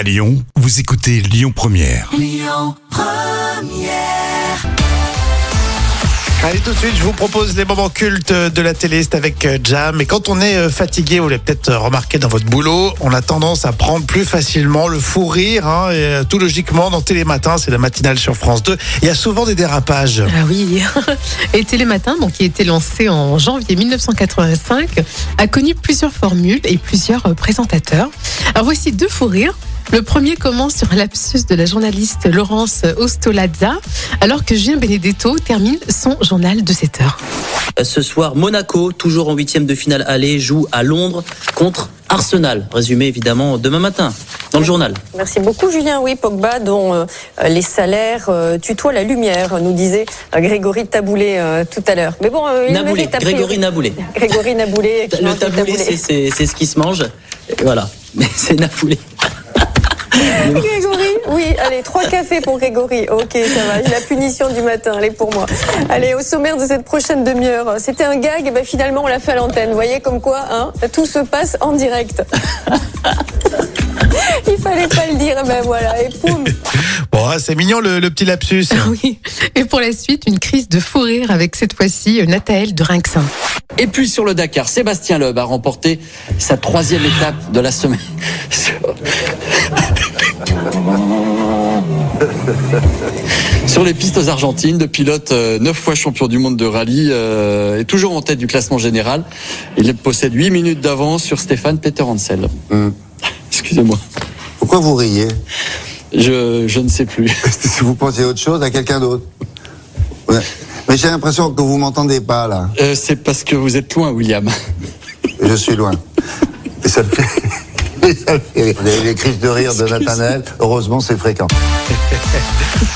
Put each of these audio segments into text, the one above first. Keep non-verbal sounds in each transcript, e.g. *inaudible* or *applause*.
À Lyon, vous écoutez Lyon Première. Allez tout de suite, je vous propose les moments cultes de la télé, c'est avec euh, Jam. Et quand on est euh, fatigué, vous l'avez peut-être euh, remarqué dans votre boulot, on a tendance à prendre plus facilement le fou rire. Hein, et tout logiquement, dans Télématin, c'est la matinale sur France 2, il y a souvent des dérapages. Ah oui, *laughs* et Télématin, donc, qui a été lancé en janvier 1985, a connu plusieurs formules et plusieurs présentateurs. Alors voici deux fous rires. Le premier commence sur un lapsus de la journaliste Laurence Ostolazza, alors que Julien Benedetto termine son journal de 7 heures. Ce soir, Monaco, toujours en huitième de finale aller, joue à Londres contre Arsenal. Résumé évidemment demain matin dans le journal. Merci beaucoup Julien. Oui, Pogba dont euh, les salaires euh, tutoient la lumière, nous disait euh, Grégory Taboulé tout à l'heure. Mais bon, il Naboulé, mérite. Grégory Naboulé. Grégory Naboulé. *laughs* Le taboulé, taboulés. c'est- c'est c'est ce qui se mange. Voilà, mais *laughs* c'est Naboulé. Grégory, oui, allez, trois cafés pour Grégory. Ok, ça va. La punition du matin, elle est pour moi. Allez, au sommaire de cette prochaine demi-heure, c'était un gag, et ben finalement on l'a fait à l'antenne. Vous voyez comme quoi, hein, tout se passe en direct. *laughs* *laughs* Il fallait pas le dire, ben voilà, et poum. *laughs* Bon, ah, c'est mignon le, le petit lapsus. Ah oui. Et pour la suite, une crise de fou rire avec cette fois-ci euh, Nathaël de Rinxin. Et puis sur le Dakar, Sébastien Loeb a remporté sa troisième étape de la semaine. *laughs* Sur les pistes argentines, le pilote, euh, neuf fois champion du monde de rallye, euh, est toujours en tête du classement général. Il possède 8 minutes d'avance sur Stéphane Peter Hansel. Excusez-moi, Pourquoi vous riez je, je ne sais plus. *laughs* Si vous pensiez autre chose à quelqu'un d'autre. Ouais. Mais j'ai l'impression que vous m'entendez pas là. Euh, C'est parce que vous êtes loin, William. Je suis loin. Et ça me fait. *laughs* Les, les crises de rire de Nathanaël, heureusement c'est fréquent.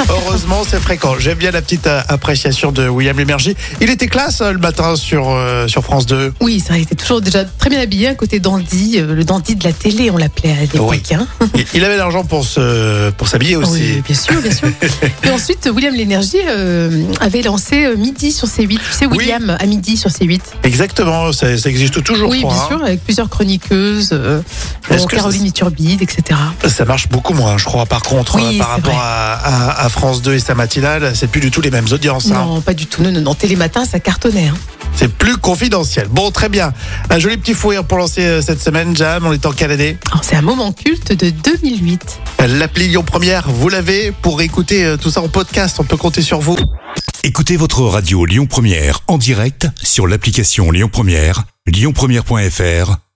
Heureusement, c'est fréquent. J'aime bien la petite euh, appréciation de William Lémergie. Il était classe euh, le matin sur, euh, sur France 2. Oui, ça a été toujours déjà très bien habillé, à côté dandy, euh, le dandy de la télé, on l'appelait à l'époque. Oui. hein. Il- Il avait l'argent pour se pour s'habiller aussi. Oui, bien sûr, bien sûr. Et ensuite, William Lénergie euh, avait lancé euh, Midi sur C8. Tu sais, Oui. William à Midi sur C8. Exactement, ça, ça existe toujours. oui, je crois, bien hein. sûr, avec plusieurs chroniqueuses, euh, Est-ce que Caroline Iturbide, etc. Ça marche beaucoup moins, je crois, par contre, Oui, euh, par rapport à, à- à France 2 et sa matinale, c'est plus du tout les mêmes audiences. hein. Non, pas du tout. Non, non, non. Télématin, ça cartonnait. hein. C'est plus confidentiel. Bon, très bien. Un joli petit fou rire pour lancer euh, cette semaine, Jam. On est en quelle année? Alors, C'est un moment culte de 2008. L'appli Lyon Première, vous l'avez pour écouter euh, tout ça en podcast. On peut compter sur vous. Écoutez votre radio Lyon Première en direct sur l'application Lyon Première, lyonpremière.fr